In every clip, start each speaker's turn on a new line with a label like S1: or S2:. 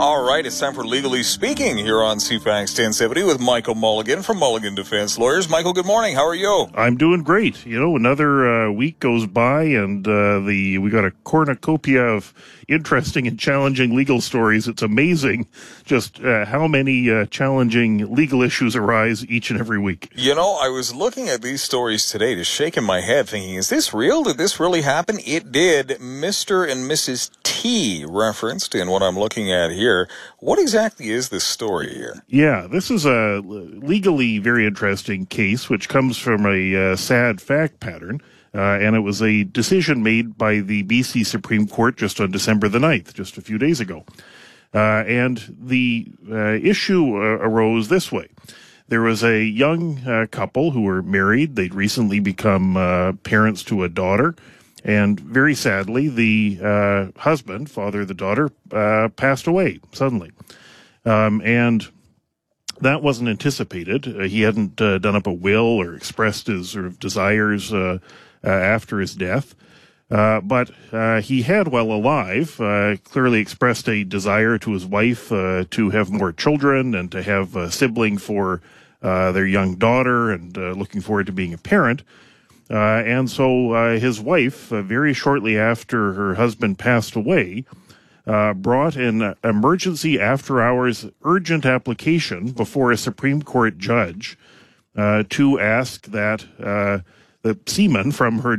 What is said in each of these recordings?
S1: All right, it's time for Legally Speaking here on CFAX 1070 with Michael Mulligan from Mulligan Defense Lawyers. Michael, good morning. How are you?
S2: I'm doing great. You know, another uh, week goes by, and uh, the we got a cornucopia of interesting and challenging legal stories. It's amazing just uh, how many uh, challenging legal issues arise each and every week.
S1: You know, I was looking at these stories today, just shaking my head, thinking, "Is this real? Did this really happen?" It did. Mr. and Mrs. T referenced in what I'm looking at here What exactly is this story here?
S2: Yeah, this is a legally very interesting case, which comes from a uh, sad fact pattern. Uh, and it was a decision made by the BC Supreme Court just on December the 9th, just a few days ago. Uh, and the uh, issue uh, arose this way. There was a young uh, couple who were married. They'd recently become parents to a daughter. And very sadly, the uh, husband, father of the daughter, uh, passed away suddenly. Um, and that wasn't anticipated. Uh, he hadn't uh, done up a will or expressed his sort of desires uh, uh, after his death. but he had, while alive, clearly expressed a desire to his wife to have more children and to have a sibling for their young daughter and looking forward to being a parent. Uh, and so uh, his wife, uh, very shortly after her husband passed away, uh, brought an emergency after hours urgent application before a Supreme Court judge uh, to ask that uh, the semen from her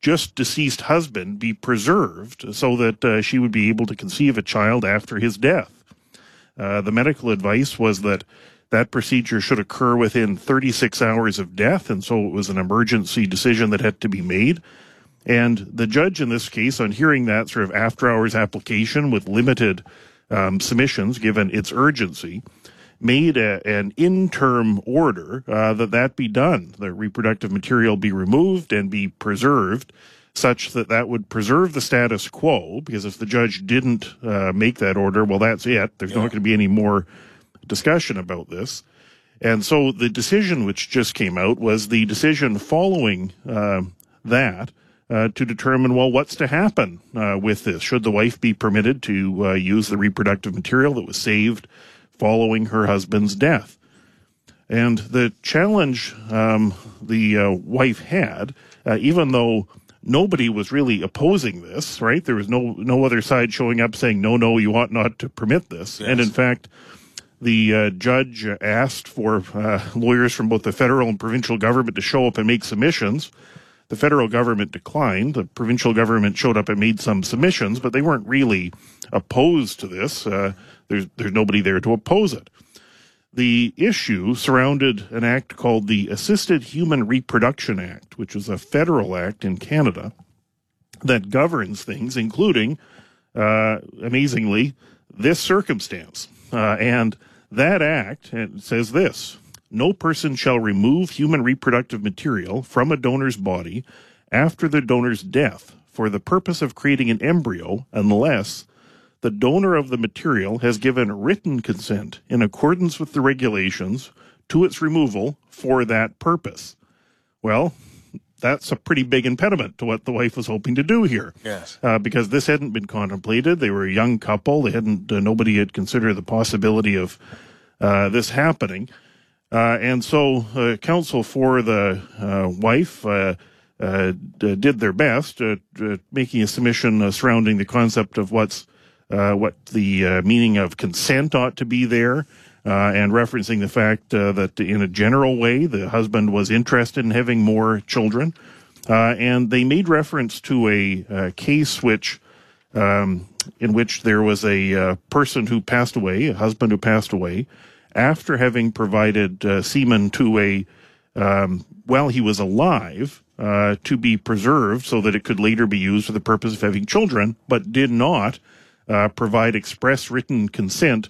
S2: just deceased husband be preserved so that she would be able to conceive a child after his death. the medical advice was that that procedure should occur within 36 hours of death, and so it was an emergency decision that had to be made. And the judge in this case, on hearing that sort of after hours application with limited um, submissions, given its urgency, made a, an interim order uh, that that be done, the reproductive material be removed and be preserved, such that that would preserve the status quo. Because if the judge didn't uh, make that order, well, that's it. There's yeah. not going to be any more discussion about this. And so the decision which just came out was the decision following uh, that uh, to determine, well, what's to happen uh, with this? Should the wife be permitted to uh, use the reproductive material that was saved following her husband's death? And the challenge um, the uh, wife had, uh, even though nobody was really opposing this, right? There was no no other side showing up saying, no, no, you ought not to permit this. Yes. And in fact, the uh, judge asked for uh, lawyers from both the federal and provincial government to show up and make submissions. The federal government declined. The provincial government showed up and made some submissions, but they weren't really opposed to this. Uh, there's there's nobody there to oppose it. The issue surrounded an act called the Assisted Human Reproduction Act, which is a federal act in Canada that governs things, including, uh, amazingly, this circumstance. Uh, and that act says this no person shall remove human reproductive material from a donor's body after the donor's death for the purpose of creating an embryo unless the donor of the material has given written consent in accordance with the regulations to its removal for that purpose. Well, that's a pretty big impediment to what the wife was hoping to do here.
S1: Yes.
S2: Uh, because this hadn't been contemplated. They were a young couple. They hadn't, uh, nobody had considered the possibility of uh, this happening. Uh, and so, uh, counsel for the uh, wife did their best, making a submission surrounding the concept of what's what the meaning of consent ought to be there uh, and referencing the fact uh, that in a general way, the husband was interested in having more children. Uh, and they made reference to a, a case which, um, in which there was a uh, person who passed away, a husband who passed away, after having provided uh, semen to a, um, while he was alive, uh, to be preserved so that it could later be used for the purpose of having children, but did not provide express written consent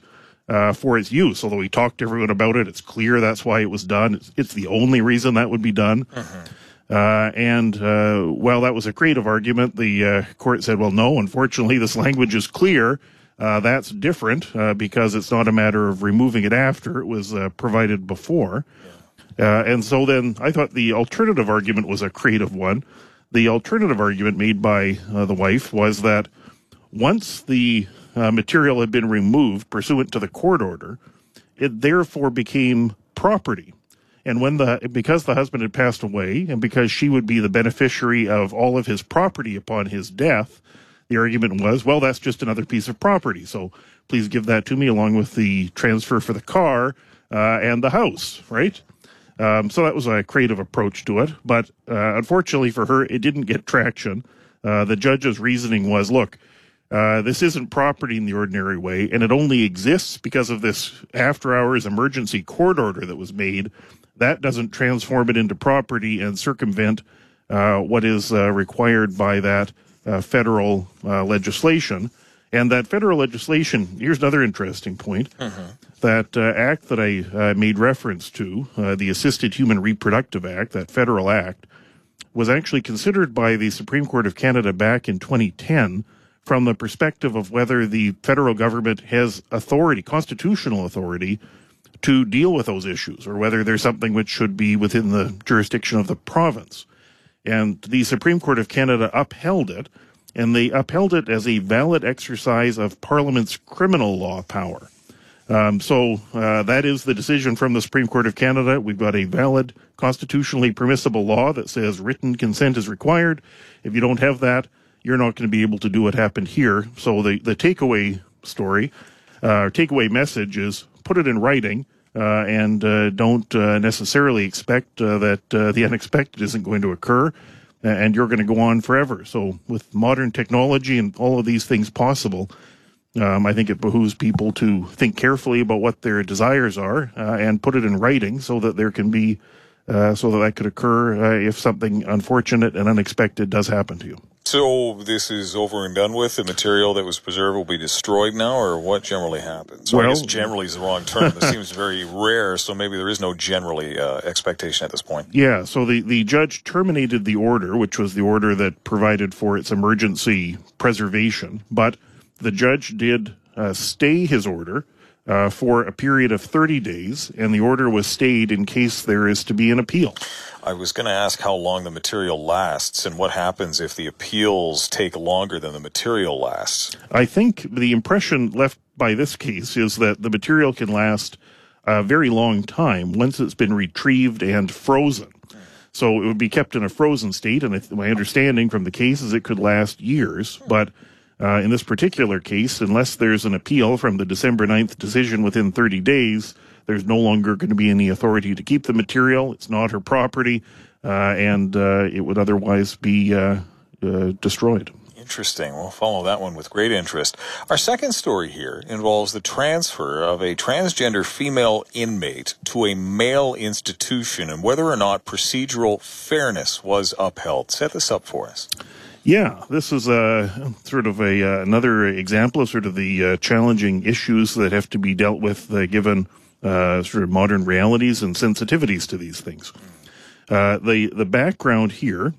S2: uh, for its use. Although he talked to everyone about it, it's clear that's why it was done. It's, it's the only reason that would be done. Uh-huh. Uh, and uh, while that was a creative argument, the uh, court said, well, no, unfortunately, this language is clear. Uh, that's different uh, because it's not a matter of removing it after it was provided before. And so then I thought the alternative argument was a creative one. The alternative argument made by the wife was that once the uh, material had been removed pursuant to the court order, it therefore became property. And when the because the husband had passed away, and because she would be the beneficiary of all of his property upon his death, the argument was, well, that's just another piece of property. So please give that to me along with the transfer for the car uh, and the house, right? Um, so that was a creative approach to it. But uh, unfortunately for her, it didn't get traction. Uh, the judge's reasoning was, look, uh, this isn't property in the ordinary way, and it only exists because of this after hours emergency court order that was made. That doesn't transform it into property and circumvent uh, what is uh, required by that uh, federal uh, legislation. And that federal legislation, here's another interesting point. Mm-hmm. That uh, act that I made reference to, the Assisted Human Reproductive Act, that federal act, was actually considered by the Supreme Court of Canada back in 2010 from the perspective of whether the federal government has authority, constitutional authority, to deal with those issues, or whether there's something which should be within the jurisdiction of the province. And the Supreme Court of Canada upheld it, and they upheld it as a valid exercise of Parliament's criminal law power. Um, so uh, that is the decision from the Supreme Court of Canada. We've got a valid, constitutionally permissible law that says written consent is required. If you don't have that, you're not going to be able to do what happened here. So the, the takeaway story, uh, takeaway message is put it in writing uh, and uh, don't uh, necessarily expect uh, that uh, the unexpected isn't going to occur and you're going to go on forever. So with modern technology and all of these things possible, um, I think it behooves people to think carefully about what their desires are and put it in writing so that there can be uh, so that that could occur uh, if something unfortunate and unexpected does happen to you.
S1: So this is over and done with. The material that was preserved will be destroyed now, or what generally happens? well, I guess generally is the wrong term. This seems very rare, so maybe there is no generally uh, expectation at this point.
S2: Yeah. So the the judge terminated the order, which was the order that provided for its emergency preservation, but the judge did uh, stay his order uh, for a period of 30 days, and the order was stayed in case there is to be an appeal.
S1: I was going to ask how long the material lasts and what happens if the appeals take longer than the material lasts.
S2: I think the impression left by this case is that the material can last a very long time once it's been retrieved and frozen. So it would be kept in a frozen state, and my understanding from the case is it could last years, but uh, in this particular case, unless there's an appeal from the December 9th decision within 30 days, there's no longer going to be any authority to keep the material. It's not her property, uh, and uh, it would otherwise be uh, uh, destroyed.
S1: Interesting. We'll follow that one with great interest. Our second story here involves the transfer of a transgender female inmate to a male institution and whether or not procedural fairness was upheld. Set this up for us.
S2: Yeah, this is a sort of a uh, another example of sort of the uh, challenging issues that have to be dealt with uh, given uh, sort of modern realities and sensitivities to these things. Uh, the the background here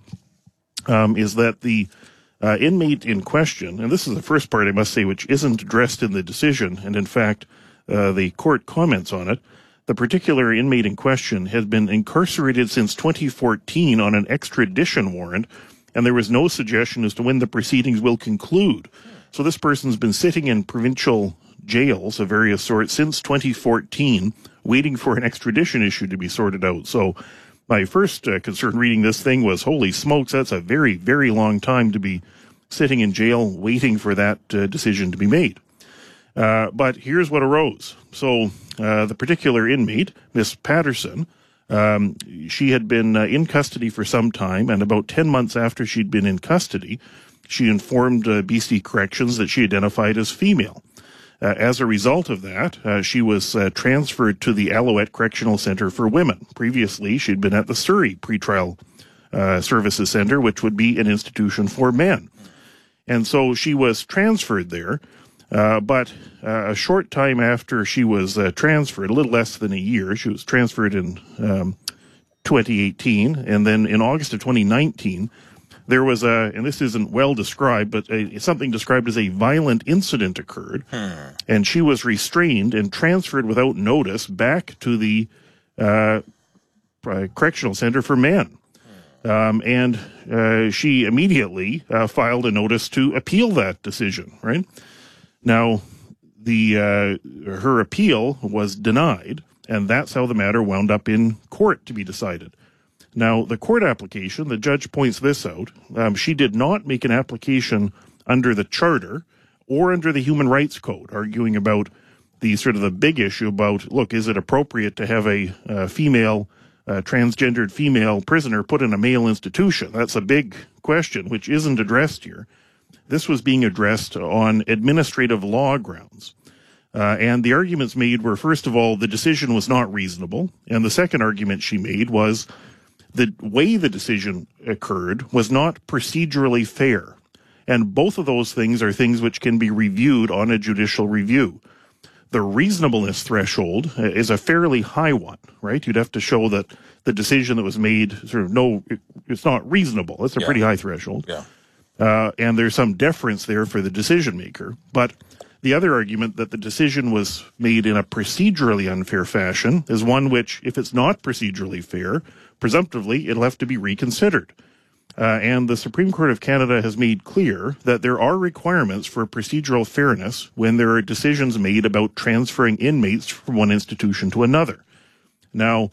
S2: um, is that the uh, inmate in question, and this is the first part I must say, which isn't addressed in the decision, and in fact, the court comments on it. The particular inmate in question has been incarcerated since 2014 on an extradition warrant and there was no suggestion as to when the proceedings will conclude. So this person's been sitting in provincial jails of various sorts since 2014, waiting for an extradition issue to be sorted out. So my first uh, concern reading this thing was, holy smokes, that's a very, very long time to be sitting in jail waiting for that uh, decision to be made. Uh, but here's what arose. So uh, the particular inmate, Miss Patterson, um, she had been uh, in custody for some time, and about 10 months after she'd been in custody, she informed uh, BC Corrections that she identified as female. Uh, as a result of that, uh, she was uh, transferred to the Alouette Correctional Center for Women. Previously, she'd been at the Surrey Pretrial Services Center, which would be an institution for men. And so she was transferred there. Uh, but uh, a short time after she was uh, transferred, a little less than a year, she was transferred in um, 2018, and then in August of 2019, there was a, and this isn't well described, but a, something described as a violent incident occurred, hmm. and she was restrained and transferred without notice back to the uh, correctional center for men. Um, and uh, she immediately uh, filed a notice to appeal that decision, right? Now, the uh, her appeal was denied, and that's how the matter wound up in court to be decided. Now, the court application, the judge points this out. Um, she did not make an application under the charter or under the Human Rights Code, arguing about the sort of the big issue about look, is it appropriate to have a female, transgendered female prisoner put in a male institution? That's a big question, which isn't addressed here. This was being addressed on administrative law grounds. Uh, and the arguments made were, first of all, the decision was not reasonable. And the second argument she made was the way the decision occurred was not procedurally fair. And both of those things are things which can be reviewed on a judicial review. The reasonableness threshold uh, is a fairly high one, right? You'd have to show that the decision that was made sort of no, it's not reasonable. It's a yeah. pretty high threshold.
S1: Yeah.
S2: Uh, and there's some deference there for the decision maker. But the other argument that the decision was made in a procedurally unfair fashion is one which, if it's not procedurally fair, presumptively it'll have to be reconsidered. Uh, and the Supreme Court of Canada has made clear that there are requirements for procedural fairness when there are decisions made about transferring inmates from one institution to another. Now,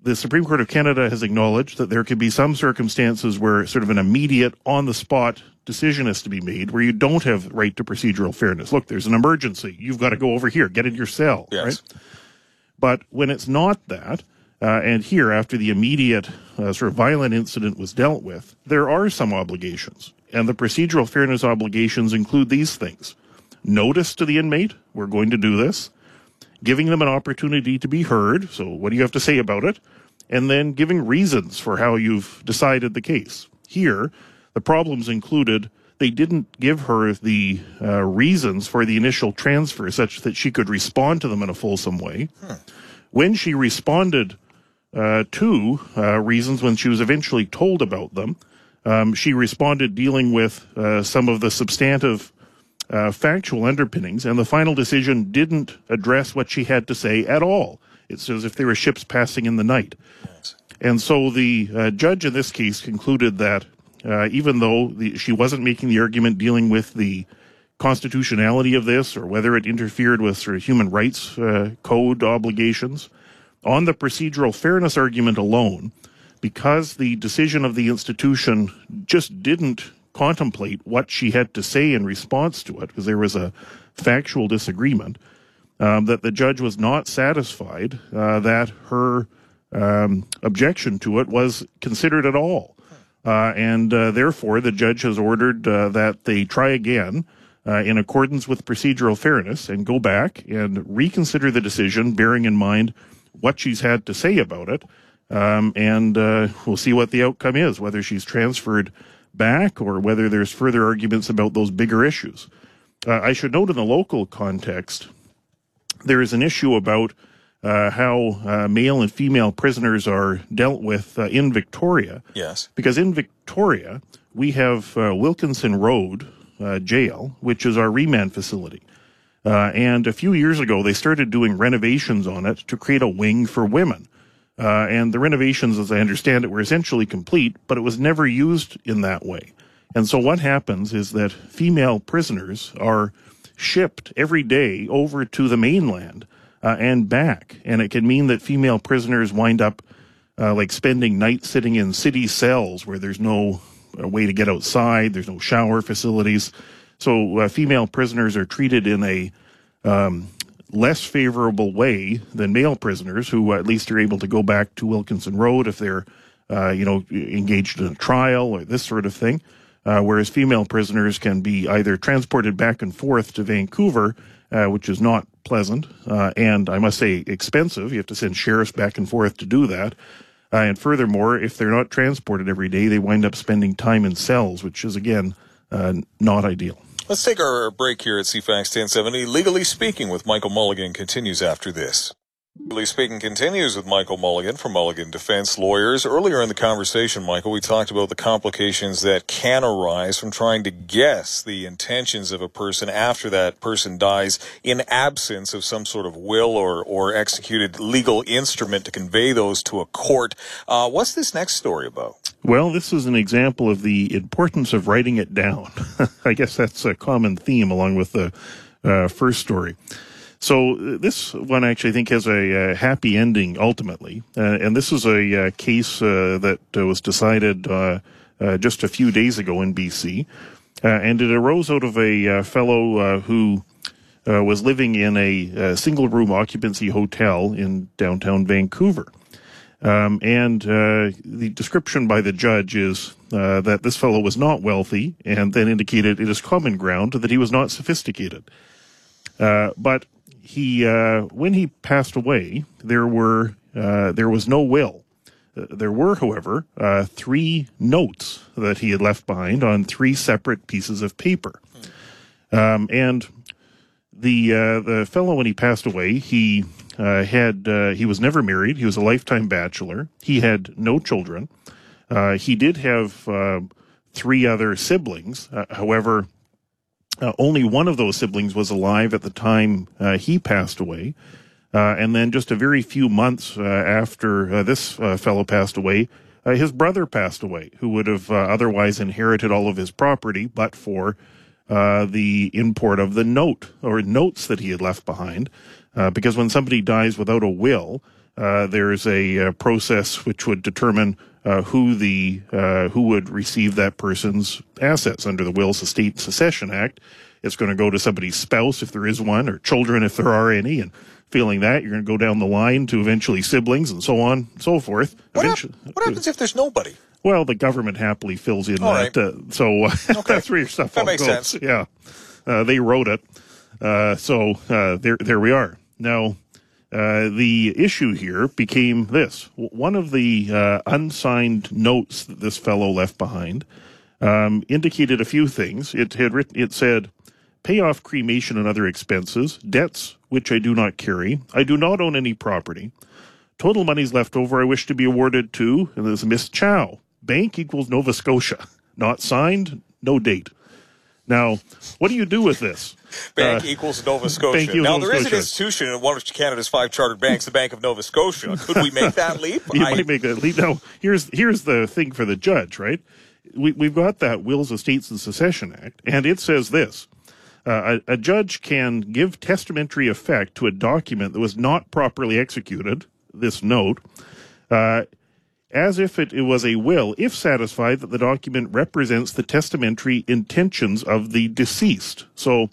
S2: the Supreme Court of Canada has acknowledged that there could be some circumstances where sort of an immediate, on the spot decision has to be made where you don't have right to procedural fairness. Look, there's an emergency. You've got to go over here, get in your cell,
S1: yes.
S2: right? But when it's not that, uh, and here, after the immediate uh, sort of violent incident was dealt with, there are some obligations. And the procedural fairness obligations include these things notice to the inmate, we're going to do this giving them an opportunity to be heard. So, what do you have to say about it? And then giving reasons for how you've decided the case. Here, the problems included they didn't give her the uh, reasons for the initial transfer such that she could respond to them in a fulsome way. Huh. When she responded uh, to uh, reasons, when she was eventually told about them, um, she responded dealing with uh, some of the substantive uh, factual underpinnings, and the final decision didn't address what she had to say at all. It's as if there were ships passing in the night. And so the uh, judge in this case concluded that uh, even though the, she wasn't making the argument dealing with the constitutionality of this or whether it interfered with sort of human rights uh, code obligations, on the procedural fairness argument alone, because the decision of the institution just didn't contemplate what she had to say in response to it, because there was a factual disagreement, um, that the judge was not satisfied uh, that her um, objection to it was considered at all. Uh, and uh, therefore, the judge has ordered uh, that they try again uh, in accordance with procedural fairness and go back and reconsider the decision, bearing in mind what she's had to say about it. Um, and uh, we'll see what the outcome is, whether she's transferred back or whether there's further arguments about those bigger issues. Uh, I should note in the local context, there is an issue about uh, how uh, male and female prisoners are dealt with uh, in Victoria.
S1: Yes.
S2: Because in Victoria, we have uh, Wilkinson Road uh, Jail, which is our remand facility. And a few years ago, they started doing renovations on it to create a wing for women. Uh, and the renovations, as I understand it, were essentially complete, but it was never used in that way. And so what happens is that female prisoners are shipped every day over to the mainland uh, and back. And it can mean that female prisoners wind up uh, like spending nights sitting in city cells where there's no uh, way to get outside, there's no shower facilities. So uh, female prisoners are treated in a um, less favorable way than male prisoners who at least are able to go back to Wilkinson Road if they're, uh, you know, engaged in a trial or this sort of thing. Uh, whereas female prisoners can be either transported back and forth to Vancouver, uh, which is not pleasant, uh, and I must say expensive. You have to send sheriffs back and forth to do that. Uh, and furthermore, if they're not transported every day, they wind up spending time in cells, which is again not ideal.
S1: Let's take our break here at CFAX 1070. Legally Speaking with Michael Mulligan continues after this. Legally Speaking continues with Michael Mulligan from Mulligan Defense Lawyers. Earlier in the conversation, Michael, we talked about the complications that can arise from trying to guess the intentions of a person after that person dies in absence of some sort of will or, or executed legal instrument to convey those to a court. Uh, what's this next story about?
S2: Well, this is an example of the importance of writing it down. I guess that's a common theme along with the uh, first story. So uh, this one actually I think has a, a happy ending ultimately, uh, and this is a uh, case uh, that uh, was decided just a few days ago in BC, and it arose out of a fellow who was living in a, single room occupancy hotel in downtown Vancouver. Um, and uh, the description by the judge is uh, that this fellow was not wealthy, and then indicated it is common ground that he was not sophisticated. Uh, but he, uh, when he passed away, there were uh, there was no will. Uh, there were, however, three notes that he had left behind on three separate pieces of paper, um, and the the fellow when he passed away, he uh, had uh, he was never married. He was a lifetime bachelor. He had no children. Uh, he did have uh, three other siblings. Uh, however, only one of those siblings was alive at the time he passed away. and then, just a very few months after this fellow passed away, his brother passed away, who would have otherwise inherited all of his property, but for the import of the note or notes that he had left behind. Uh, because when somebody dies without a will, uh, there's a, uh, process which would determine uh, who the uh, who would receive that person's assets under the Wills, Estate, and Succession Act. It's going to go to somebody's spouse if there is one, or children if there are any, and feeling that you're going to go down the line to eventually siblings and so on and so forth.
S1: What, hap- what happens if there's nobody?
S2: Well, the government happily fills in
S1: All
S2: that.
S1: Right.
S2: Uh, so okay. that's where your stuff
S1: that makes
S2: goes.
S1: sense.
S2: Yeah, they wrote it. so there, there we are. Now, uh, the issue here became this. One of the uh, unsigned notes that this fellow left behind um, indicated a few things. It had written, it said, pay off cremation and other expenses, debts which I do not carry. I do not own any property. Total monies left over I wish to be awarded to, and there's Miss Chow. Bank equals Nova Scotia. Not signed, no date. Now, what do you do with this?
S1: Bank uh, equals Nova Scotia.
S2: Bank
S1: now,
S2: Nova
S1: there is
S2: Scotia.
S1: an institution in one of Canada's five chartered banks, the Bank of Nova Scotia. Could we make that leap?
S2: you
S1: I...
S2: might make that leap. Now, here's here's the thing for the judge, right? We, we've got that Wills, Estates, and Succession Act, and it says this. Uh, a, a, judge can give testamentary effect to a document that was not properly executed, this note, uh, as if it, it, was a will, if satisfied that the document represents the testamentary intentions of the deceased. So,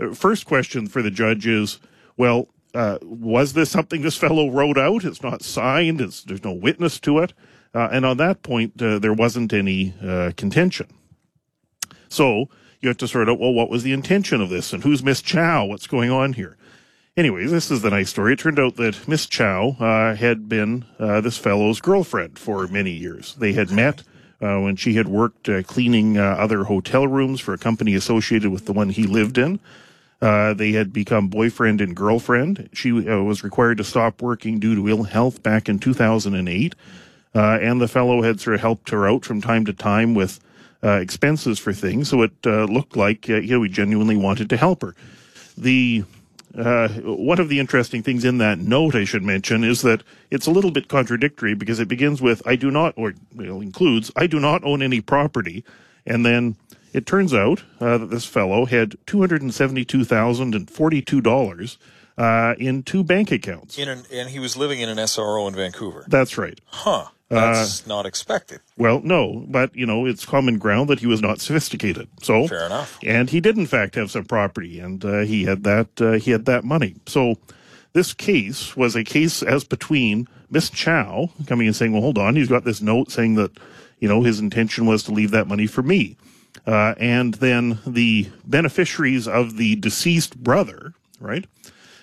S2: uh, first question for the judge is, well, uh, was this something this fellow wrote out? It's not signed. It's, there's no witness to it. Uh, and on that point, uh, there wasn't any uh, contention. So you have to sort out, well, what was the intention of this? And who's Miss Chow? What's going on here? Anyways, this is the nice story. It turned out that Miss Chow uh, had been uh, this fellow's girlfriend for many years. They had met uh, when she had worked uh, cleaning uh, other hotel rooms for a company associated with the one he lived in. Uh, they had become boyfriend and girlfriend. She was required to stop working due to ill health back in 2008. and the fellow had sort of helped her out from time to time with expenses for things. So it looked like, you know, he genuinely wanted to help her. The uh, one of the interesting things in that note, I should mention, is that it's a little bit contradictory because it begins with, I do not, or well, includes, I do not own any property. And then it turns out uh, that this fellow had $272,042 uh, in two bank accounts.
S1: In an, and he was living in an SRO in Vancouver.
S2: That's right.
S1: Huh. That's uh, not expected.
S2: Well, no, but you know, it's common ground that he was not sophisticated. So
S1: fair enough.
S2: And he did, in fact, have some property, and uh, he had that. Uh, he had that money. So this case was a case as between Miss Chow coming and saying, "Well, hold on, he's got this note saying that, you know, his intention was to leave that money for me," uh, and then the beneficiaries of the deceased brother, right?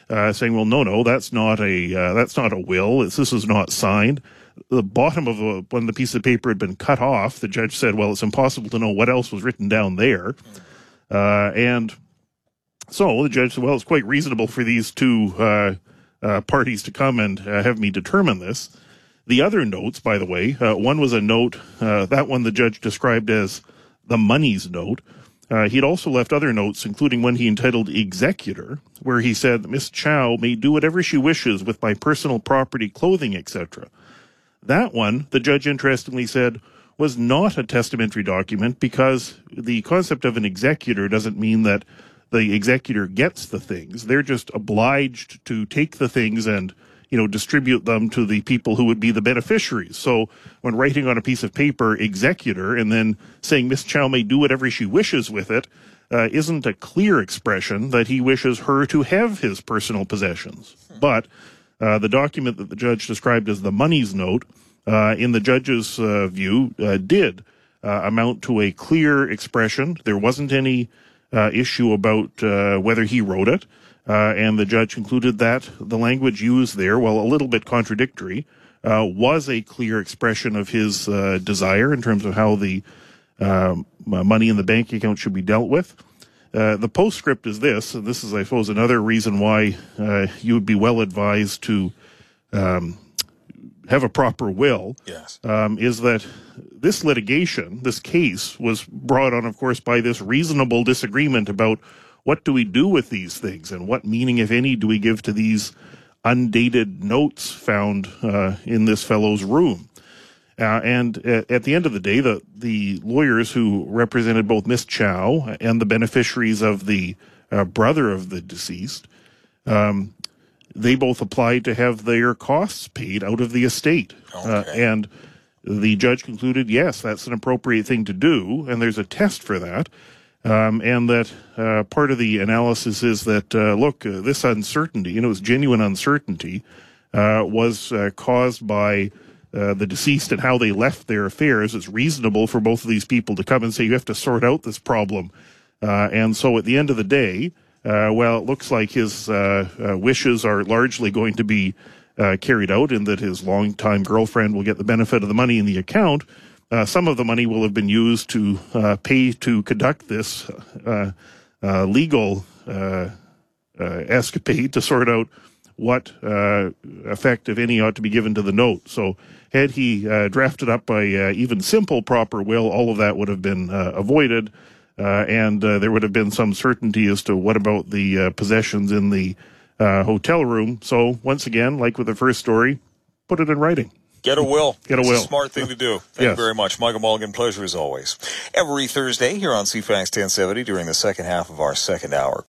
S2: Uh, saying, "Well, no, no, that's not a uh, that's not a will. It's, this is not signed." The bottom of a, when the piece of paper had been cut off, the judge said, "Well, it's impossible to know what else was written down there," uh, and so the judge said, "Well, it's quite reasonable for these two uh, uh, parties to come and uh, have me determine this." The other notes, by the way, uh, one was a note uh, that one the judge described as the money's note. he'd also left other notes, including one he entitled "Executor," where he said, "Miss Chow may do whatever she wishes with my personal property, clothing, etc." That one, the judge interestingly said, was not a testamentary document because the concept of an executor doesn't mean that the executor gets the things. They're just obliged to take the things and you know, distribute them to the people who would be the beneficiaries. So when writing on a piece of paper, executor, and then saying Miss Chow may do whatever she wishes with it, uh, not a clear expression that he wishes her to have his personal possessions. But uh, the document that the judge described as the money's note, uh, in the judge's uh, view, uh, did uh, amount to a clear expression. There wasn't any issue about whether he wrote it. Uh, and the judge concluded that the language used there, while a little bit contradictory, uh, was a clear expression of his uh, desire in terms of how the um, money in the bank account should be dealt with. Uh, the postscript is this, and this is, I suppose, another reason why uh, you would be well advised to um, have a proper will.
S1: Yes.
S2: Um, is that this litigation, this case, was brought on, of course, by this reasonable disagreement about what do we do with these things and what meaning, if any, do we give to these undated notes found uh, in this fellow's room? Uh, and at, at, the end of the day, the, the lawyers who represented both Miss Chow and the beneficiaries of the uh, brother of the deceased, um, they both applied to have their costs paid out of the estate.
S1: Uh,
S2: and the judge concluded, yes, that's an appropriate thing to do, and there's a test for that. Um, and that uh, part of the analysis is that uh, look, uh, this uncertainty, you know, it was genuine uncertainty, uh, was uh, caused by uh, the deceased and how they left their affairs. It's reasonable for both of these people to come and say you have to sort out this problem. and so, at the end of the day, well, it looks like his wishes are largely going to be carried out, in that his longtime girlfriend will get the benefit of the money in the account. Uh, some of the money will have been used to uh, pay to conduct this uh, uh legal uh, uh, escapade to sort out what uh, effect, if any, ought to be given to the note. So, had he uh, drafted up a uh, even simple proper will, all of that would have been avoided, and there would have been some certainty as to what about the possessions in the hotel room. So, once again, like with the first story, put it in writing.
S1: Get a will.
S2: Get a will.
S1: A smart thing to do. Thank
S2: yes.
S1: you very much. Michael Mulligan, pleasure as always. Every Thursday here on CFAX 1070 during the second half of our second hour.